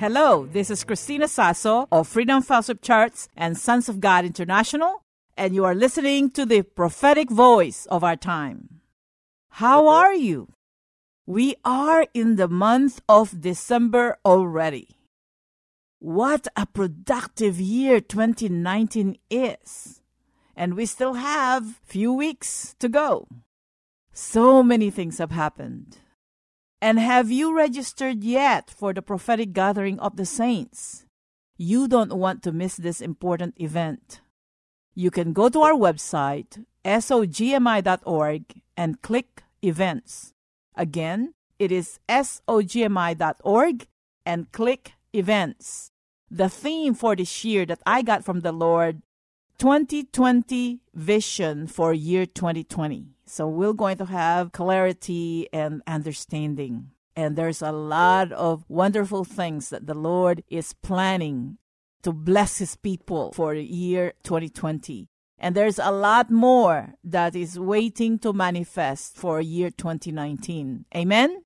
Hello, this is Christina Sasso of Freedom Fellowship Church and Sons of God International, and you are listening to the prophetic voice of our time. How are you? We are in the month of December already. What a productive year 2019 is. And we still have few weeks to go. So many things have happened. And have you registered yet for the prophetic gathering of the saints? You don't want to miss this important event. You can go to our website, sogmi.org, and click Events. Again, it is sogmi.org and click Events. The theme for this year that I got from the Lord 2020 Vision for year 2020. So we're going to have clarity and understanding. And there's a lot of wonderful things that the Lord is planning to bless his people for the year 2020. And there's a lot more that is waiting to manifest for year 2019. Amen?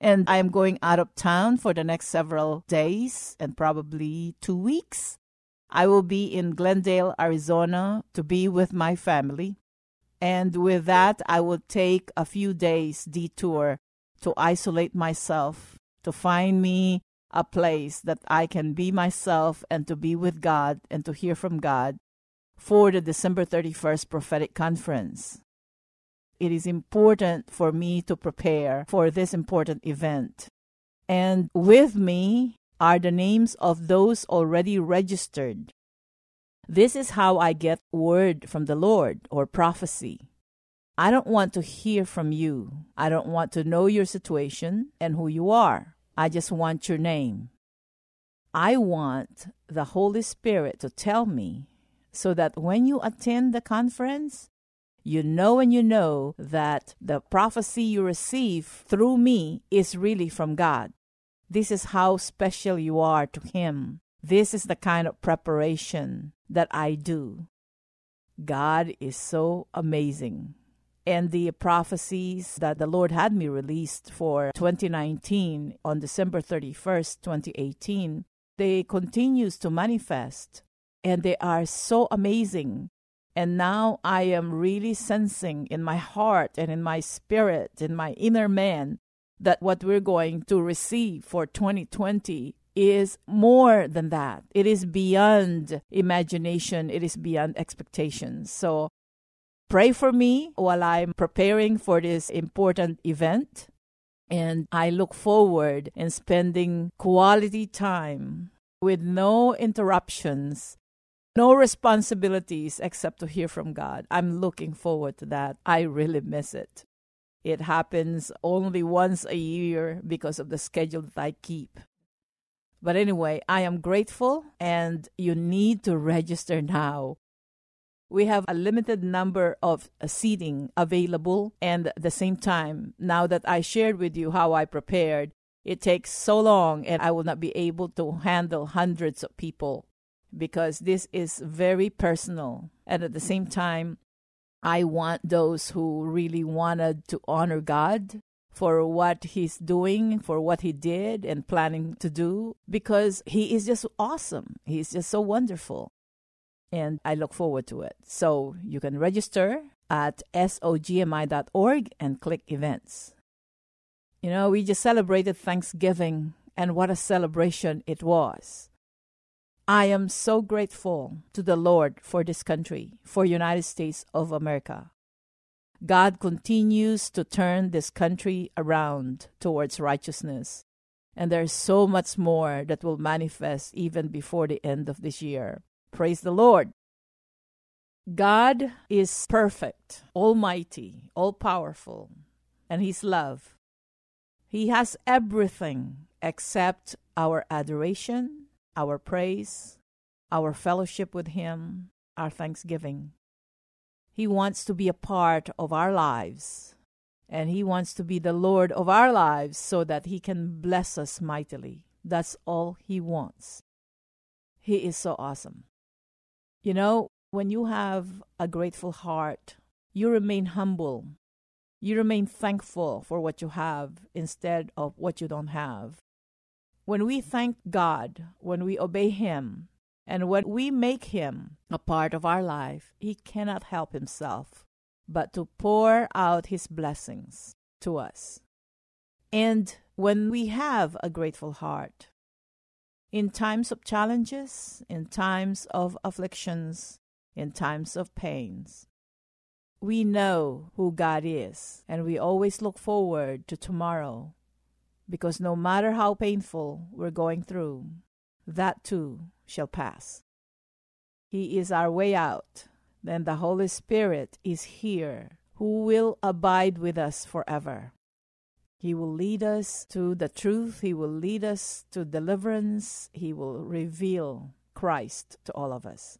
And I'm going out of town for the next several days and probably two weeks. I will be in Glendale, Arizona to be with my family. And with that, I will take a few days detour to isolate myself, to find me a place that I can be myself and to be with God and to hear from God for the December 31st prophetic conference. It is important for me to prepare for this important event. And with me are the names of those already registered this is how I get word from the Lord or prophecy. I don't want to hear from you. I don't want to know your situation and who you are. I just want your name. I want the Holy Spirit to tell me so that when you attend the conference, you know and you know that the prophecy you receive through me is really from God. This is how special you are to Him. This is the kind of preparation that I do. God is so amazing. And the prophecies that the Lord had me released for 2019 on December 31st, 2018, they continues to manifest and they are so amazing. And now I am really sensing in my heart and in my spirit, in my inner man, that what we're going to receive for 2020 is more than that. It is beyond imagination, it is beyond expectations. So pray for me while I'm preparing for this important event. And I look forward in spending quality time with no interruptions, no responsibilities except to hear from God. I'm looking forward to that. I really miss it. It happens only once a year because of the schedule that I keep. But anyway, I am grateful and you need to register now. We have a limited number of seating available, and at the same time, now that I shared with you how I prepared, it takes so long and I will not be able to handle hundreds of people because this is very personal. And at the same time, I want those who really wanted to honor God for what he's doing, for what he did and planning to do, because he is just awesome. He's just so wonderful. And I look forward to it. So you can register at sogmi.org and click events. You know, we just celebrated Thanksgiving, and what a celebration it was. I am so grateful to the Lord for this country, for United States of America. God continues to turn this country around towards righteousness. And there's so much more that will manifest even before the end of this year. Praise the Lord. God is perfect, almighty, all powerful, and His love. He has everything except our adoration, our praise, our fellowship with Him, our thanksgiving. He wants to be a part of our lives, and He wants to be the Lord of our lives so that He can bless us mightily. That's all He wants. He is so awesome. You know, when you have a grateful heart, you remain humble. You remain thankful for what you have instead of what you don't have. When we thank God, when we obey Him, and when we make Him a part of our life, He cannot help Himself but to pour out His blessings to us. And when we have a grateful heart, in times of challenges, in times of afflictions, in times of pains, we know who God is, and we always look forward to tomorrow because no matter how painful we're going through, that too shall pass. He is our way out. Then the Holy Spirit is here, who will abide with us forever. He will lead us to the truth. He will lead us to deliverance. He will reveal Christ to all of us.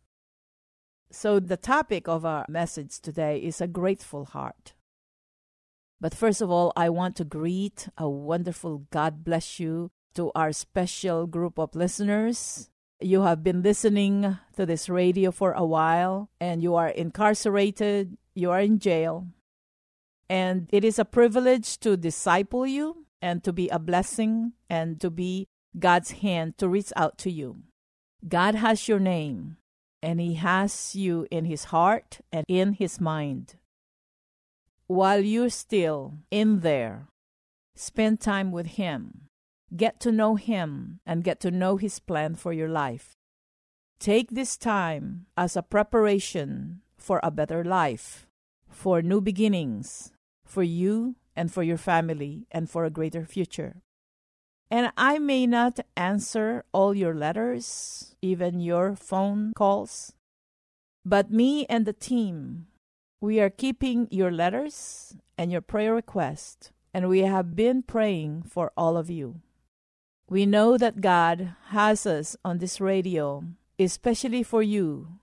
So, the topic of our message today is a grateful heart. But first of all, I want to greet a wonderful God bless you to our special group of listeners. You have been listening to this radio for a while and you are incarcerated, you are in jail. And it is a privilege to disciple you and to be a blessing and to be God's hand to reach out to you. God has your name and He has you in His heart and in His mind. While you're still in there, spend time with Him Get to know Him and get to know His plan for your life. Take this time as a preparation for a better life, for new beginnings, for you and for your family, and for a greater future. And I may not answer all your letters, even your phone calls, but me and the team, we are keeping your letters and your prayer requests, and we have been praying for all of you. We know that God has us on this radio, especially for you.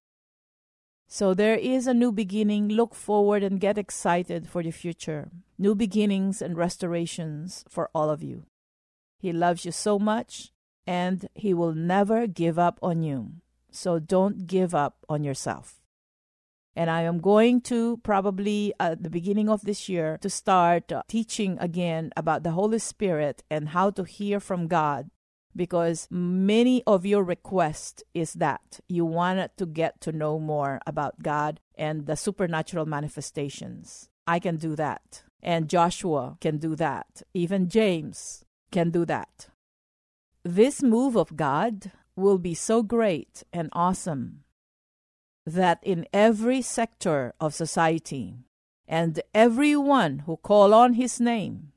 So there is a new beginning. Look forward and get excited for the future. New beginnings and restorations for all of you. He loves you so much, and He will never give up on you. So don't give up on yourself. And I am going to probably at the beginning of this year to start uh, teaching again about the Holy Spirit and how to hear from God because many of your requests is that you wanted to get to know more about God and the supernatural manifestations. I can do that. And Joshua can do that. Even James can do that. This move of God will be so great and awesome that in every sector of society and everyone who call on his name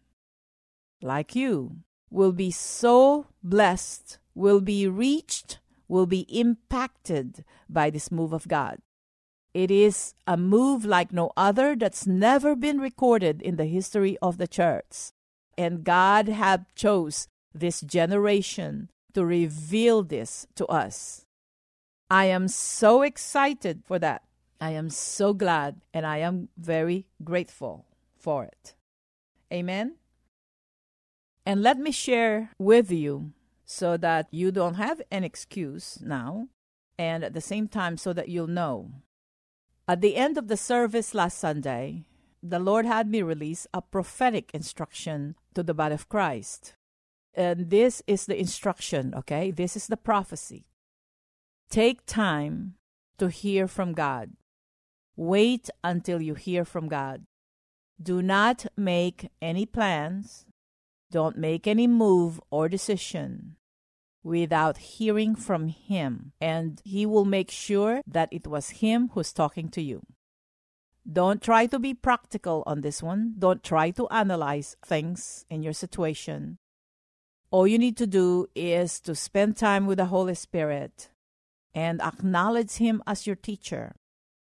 like you will be so blessed will be reached will be impacted by this move of god. It is a move like no other that's never been recorded in the history of the church. And god have chose this generation to reveal this to us I am so excited for that. I am so glad and I am very grateful for it. Amen. And let me share with you so that you don't have an excuse now, and at the same time, so that you'll know. At the end of the service last Sunday, the Lord had me release a prophetic instruction to the body of Christ. And this is the instruction, okay? This is the prophecy. Take time to hear from God. Wait until you hear from God. Do not make any plans. Don't make any move or decision. without hearing from Him, and He will make sure that it was Him who's talking to you. Don't try to be practical on this one. Don't try to analyze things in your situation. All you need to do is to spend time with the Holy Spirit and acknowledge Him as your teacher.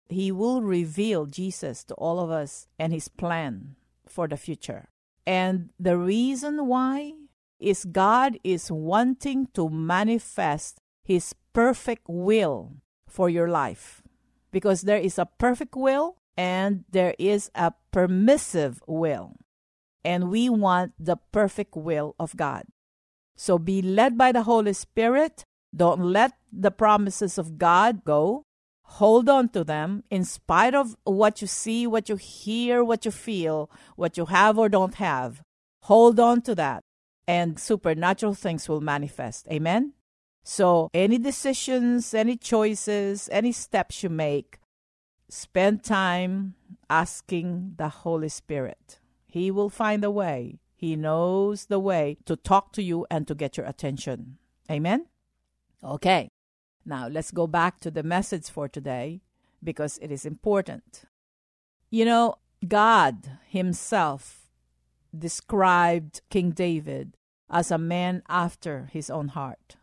He will reveal Jesus to all of us and His plan for the future. And the reason why is God is wanting to manifest His perfect will for your life. Because there is a perfect will and there is a permissive will. And we want the perfect will of God. So be led by the Holy Spirit. Don't let the promises of God go. Hold on to them in spite of what you see, what you hear, what you feel, what you have or don't have. Hold on to that, and supernatural things will manifest. Amen? So, any decisions, any choices, any steps you make, spend time asking the Holy Spirit. He will find a way. He knows the way to talk to you and to get your attention. Amen? Okay. Now, let's go back to the message for today because it is important. You know, God Himself described King David as a man after His own heart.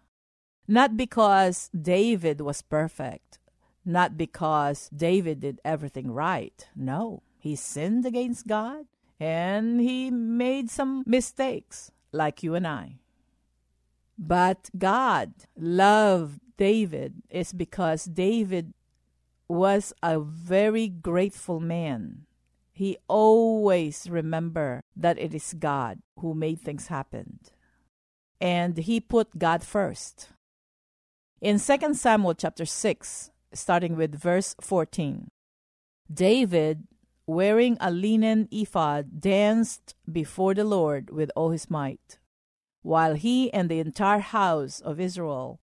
Not because David was perfect, not because David did everything right. No, he sinned against God and he made some mistakes, like you and I. But God loved David is because David was a very grateful man. He always remember that it is God who made things happen. And he put God first. In 2 Samuel chapter 6, starting with verse 14, David, wearing a linen ephod, danced before the Lord with all his might, while he and the entire house of Israel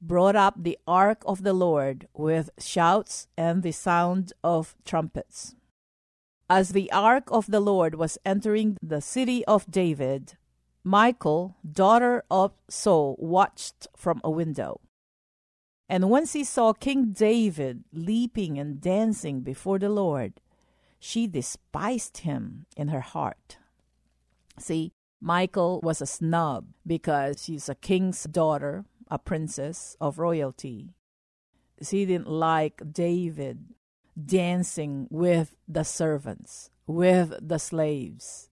brought up the ark of the Lord with shouts and the sound of trumpets. As the ark of the Lord was entering the city of David, Michael, daughter of Saul, watched from a window. And when she saw King David leaping and dancing before the Lord, she despised him in her heart. See, Michal was a snub because she's a king's daughter a princess of royalty. She didn't like David dancing with the servants, with the slaves.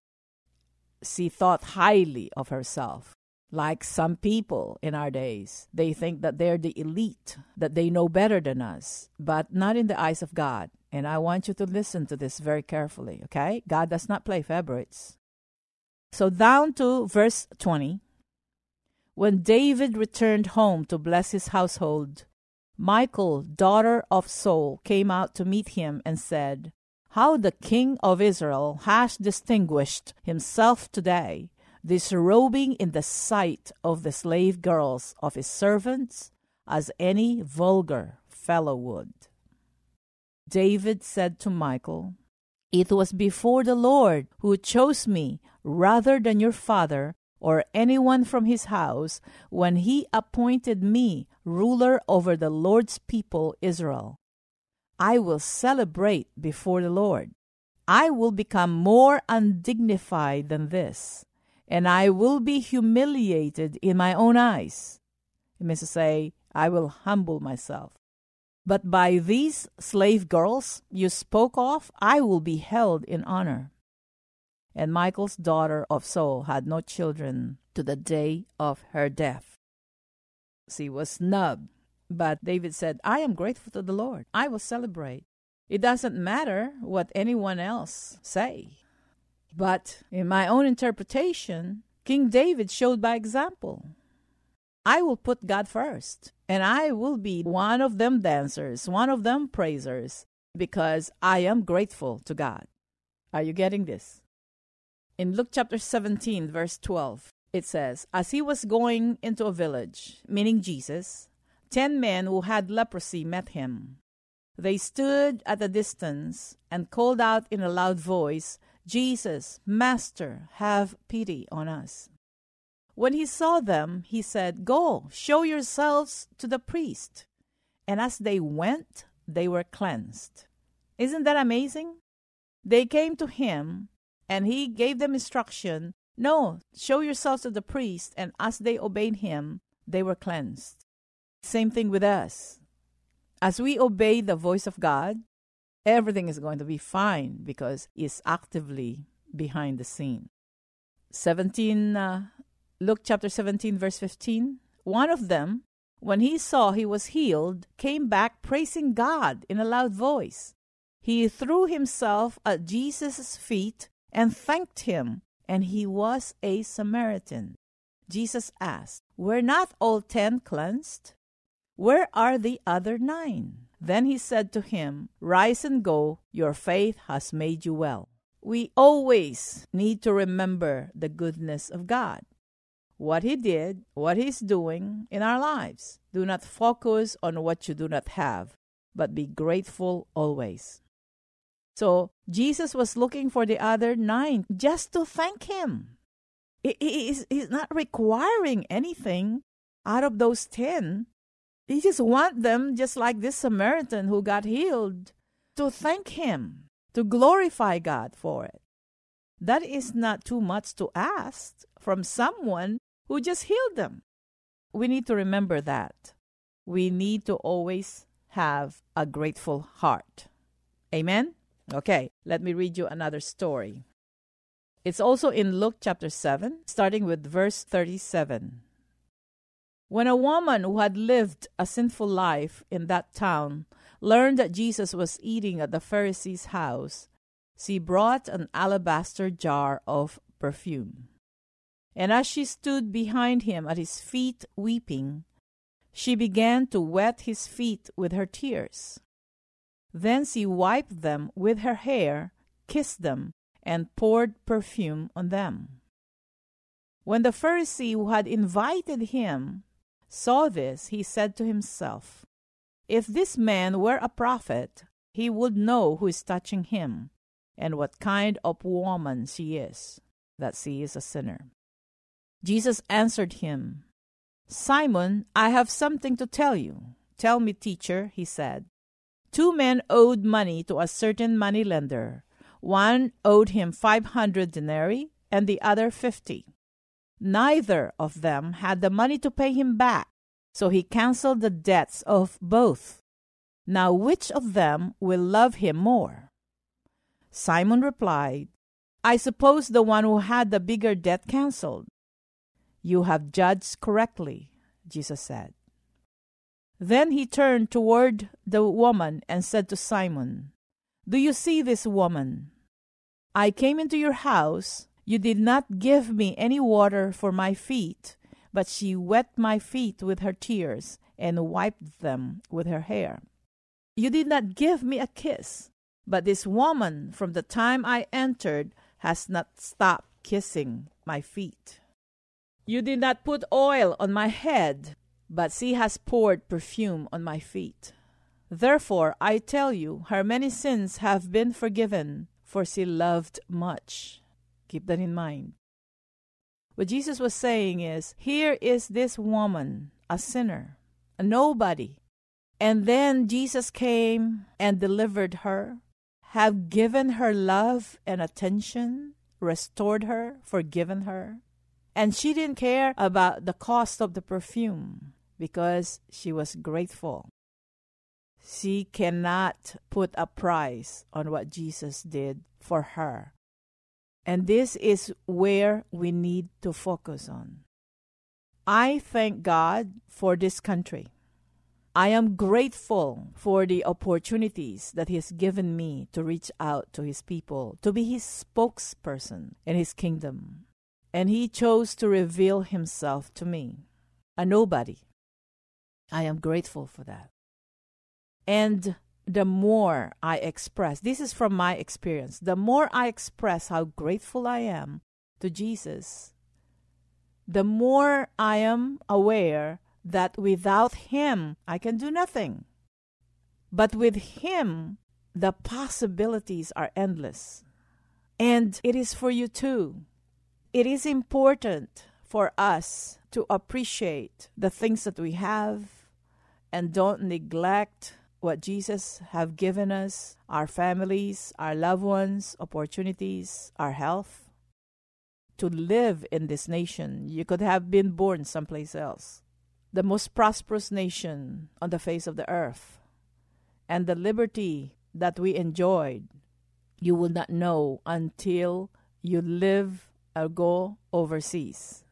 She thought highly of herself. Like some people in our days, they think that they're the elite, that they know better than us, but not in the eyes of God. And I want you to listen to this very carefully, okay? God does not play favorites. So, down to verse 20. When David returned home to bless his household, Michael, daughter of Saul, came out to meet him and said, How the king of Israel has distinguished himself today, disrobing in the sight of the slave girls of his servants, as any vulgar fellow would. David said to Michael, It was before the Lord who chose me rather than your father or anyone from his house when he appointed me ruler over the Lord's people Israel. I will celebrate before the Lord. I will become more undignified than this, and I will be humiliated in my own eyes. It means to say, I will humble myself. But by these slave girls you spoke of, I will be held in honor and Michael's daughter of Saul had no children to the day of her death. She was snubbed, but David said, I am grateful to the Lord. I will celebrate. It doesn't matter what anyone else say. But in my own interpretation, King David showed by example. I will put God first, and I will be one of them dancers, one of them praisers, because I am grateful to God. Are you getting this? In Luke chapter 17, verse 12, it says, As he was going into a village, meaning Jesus, ten men who had leprosy met him. They stood at a distance and called out in a loud voice, Jesus, Master, have pity on us. When he saw them, he said, Go, show yourselves to the priest. And as they went, they were cleansed. Isn't that amazing? They came to him, and he gave them instruction No, show yourselves to the priest. And as they obeyed him, they were cleansed. Same thing with us. As we obey the voice of God, everything is going to be fine because He's actively behind the scene. 17, uh, Luke chapter 17, verse 15. One of them, when he saw he was healed, came back praising God in a loud voice. He threw himself at Jesus' feet and thanked him, and he was a Samaritan. Jesus asked, Were not all ten cleansed? Where are the other nine? Then he said to him, Rise and go, your faith has made you well. We always need to remember the goodness of God. What He did, what He's doing in our lives. Do not focus on what you do not have, but be grateful always. So Jesus was looking for the other nine just to thank Him. He is he's not requiring anything out of those ten. He just want them, just like this Samaritan who got healed, to thank Him to glorify God for it. That is not too much to ask from someone who just healed them. We need to remember that. We need to always have a grateful heart. Amen? Okay, let me read you another story. It's also in Luke chapter 7, starting with verse 37. When a woman who had lived a sinful life in that town learned that Jesus was eating at the Pharisee's house, she brought an alabaster jar of perfume. And as she stood behind him at his feet weeping, she began to wet his feet with her tears. Then she wiped them with her hair, kissed them, and poured perfume on them. When the Pharisee who had invited him saw this, he said to himself, if this man were a prophet, he would know who is touching him and what kind of woman she is, that she is a sinner. Jesus answered him, Simon, I have something to tell you. Tell me, teacher, he said. Two men owed money to a certain moneylender. One owed him five hundred denarii, and the other fifty. Neither of them had the money to pay him back. So he canceled the debts of both. Now, which of them will love him more? Simon replied, I suppose the one who had the bigger debt canceled. You have judged correctly, Jesus said. Then he turned toward the woman and said to Simon, Do you see this woman? I came into your house. You did not give me any water for my feet but she wet my feet with her tears and wiped them with her hair. You did not give me a kiss, but this woman from the time I entered has not stopped kissing my feet. You did not put oil on my head, but she has poured perfume on my feet. Therefore, I tell you, her many sins have been forgiven, for she loved much. Keep that in mind. What Jesus was saying is here is this woman, a sinner, a nobody. And then Jesus came and delivered her, have given her love and attention, restored her, forgiven her. And she didn't care about the cost of the perfume because she was grateful. She cannot put a price on what Jesus did for her. And this is where we need to focus on. I thank God for this country. I am grateful for the opportunities that He has given me to reach out to His people, to be His spokesperson in His kingdom. And He chose to reveal Himself to me, a nobody. I am grateful for that. And the more I express, this is from my experience, the more I express how grateful I am to Jesus, the more I am aware that without Him I can do nothing. But with Him, the possibilities are endless. And it is for you too. It is important for us to appreciate the things that we have and don't neglect what Jesus have given us, our families, our loved ones, opportunities, our health. To live in this nation, you could have been born someplace else. The most prosperous nation on the face of the earth. And the liberty that we enjoyed, you will not know until you live or go overseas.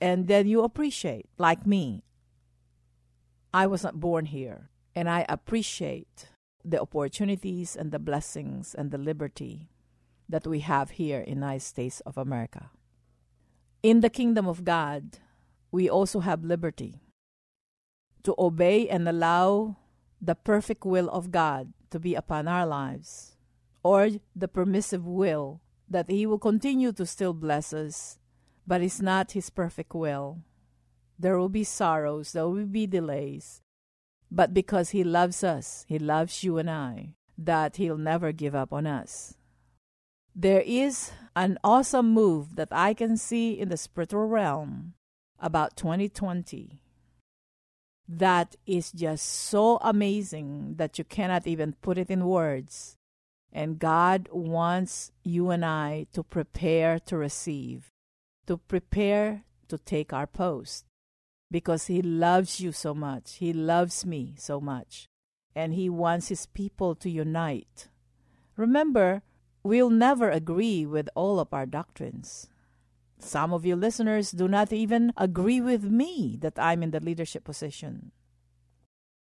And then you appreciate, like me. I was not born here. And I appreciate the opportunities and the blessings and the liberty that we have here in the United States of America. In the kingdom of God, we also have liberty to obey and allow the perfect will of God to be upon our lives, or the permissive will that He will continue to still bless us, but it's not His perfect will. There will be sorrows, there will be delays, but because He loves us, He loves you and I, that He'll never give up on us. There is an awesome move that I can see in the spiritual realm about 2020 that is just so amazing that you cannot even put it in words. And God wants you and I to prepare to receive, to prepare to take our post because He loves you so much. He loves me so much. And He wants His people to unite. Remember, we'll never agree with all of our doctrines. Some of you listeners do not even agree with me that I'm in the leadership position.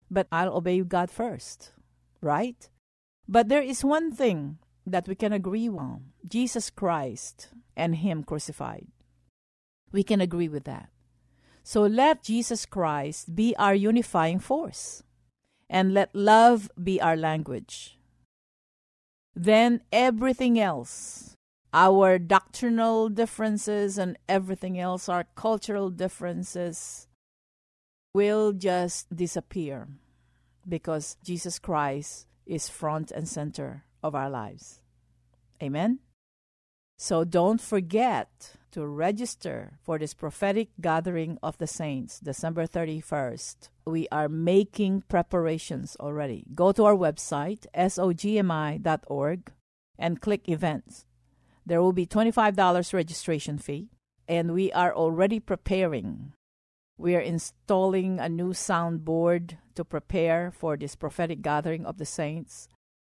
But I'll obey God first, right? But there is one thing that we can agree on Jesus Christ and Him crucified. We can agree with that. So let Jesus Christ be our unifying force, and let love be our language. Then everything else, our doctrinal differences and everything else, our cultural differences, will just disappear because Jesus Christ is front and center of our lives. Amen? So don't forget to register for this prophetic gathering of the saints, December 31st. We are making preparations already. Go to our website, sogmi.org, and click events. There will be $25 registration fee, and we are already preparing. We are installing a new soundboard to prepare for this prophetic gathering of the saints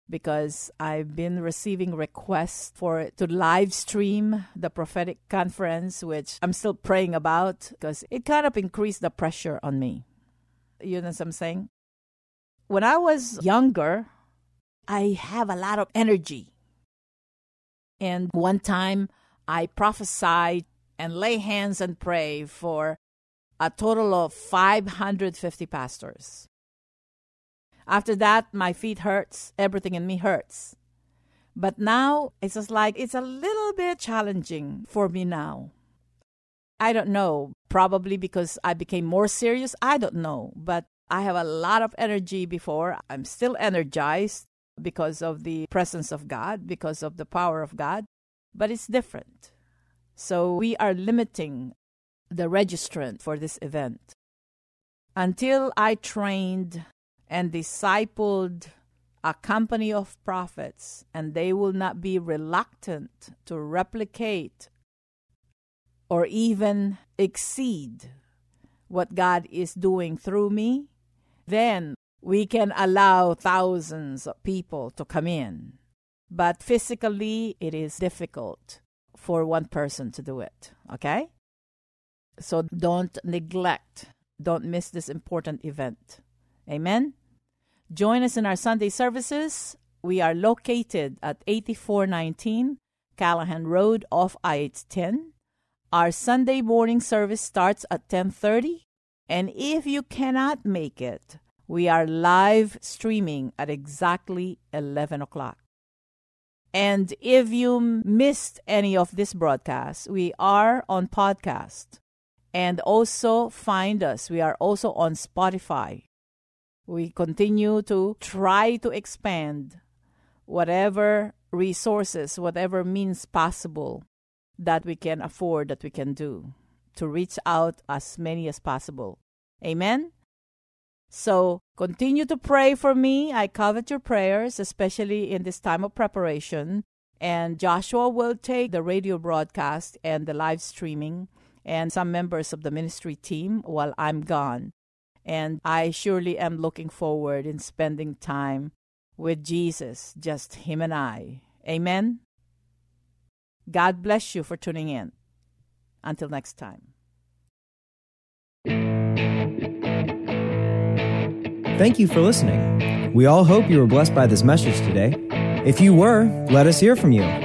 because I've been receiving requests for to live stream the prophetic conference, which I'm still praying about because it kind of increased the pressure on me. You know what I'm saying? When I was younger, I have a lot of energy. And one time I prophesied and lay hands and pray for a total of 550 pastors. After that, my feet hurts, everything in me hurts. But now it's just like it's a little bit challenging for me now. I don't know, probably because I became more serious, I don't know, but I have a lot of energy before. I'm still energized because of the presence of God, because of the power of God, but it's different. So we are limiting the registrant for this event. Until I trained and discipled a company of prophets, and they will not be reluctant to replicate or even exceed what God is doing through me, then we can allow thousands of people to come in. But physically, it is difficult for one person to do it. Okay? So don't neglect, don't miss this important event. Amen. Join us in our Sunday services. We are located at 8419 Callahan Road off I-810. Our Sunday morning service starts at 10:30, and if you cannot make it, we are live streaming at exactly 11 o'clock. And if you missed any of this broadcast, we are on podcast. And also find us. We are also on Spotify. We continue to try to expand whatever resources, whatever means possible that we can afford, that we can do to reach out as many as possible. Amen. So continue to pray for me. I covet your prayers, especially in this time of preparation. And Joshua will take the radio broadcast and the live streaming and some members of the ministry team while I'm gone. And I surely am looking forward in spending time with Jesus, just him and I. Amen. God bless you for tuning in. Until next time. Thank you for listening. We all hope you were blessed by this message today. If you were, let us hear from you.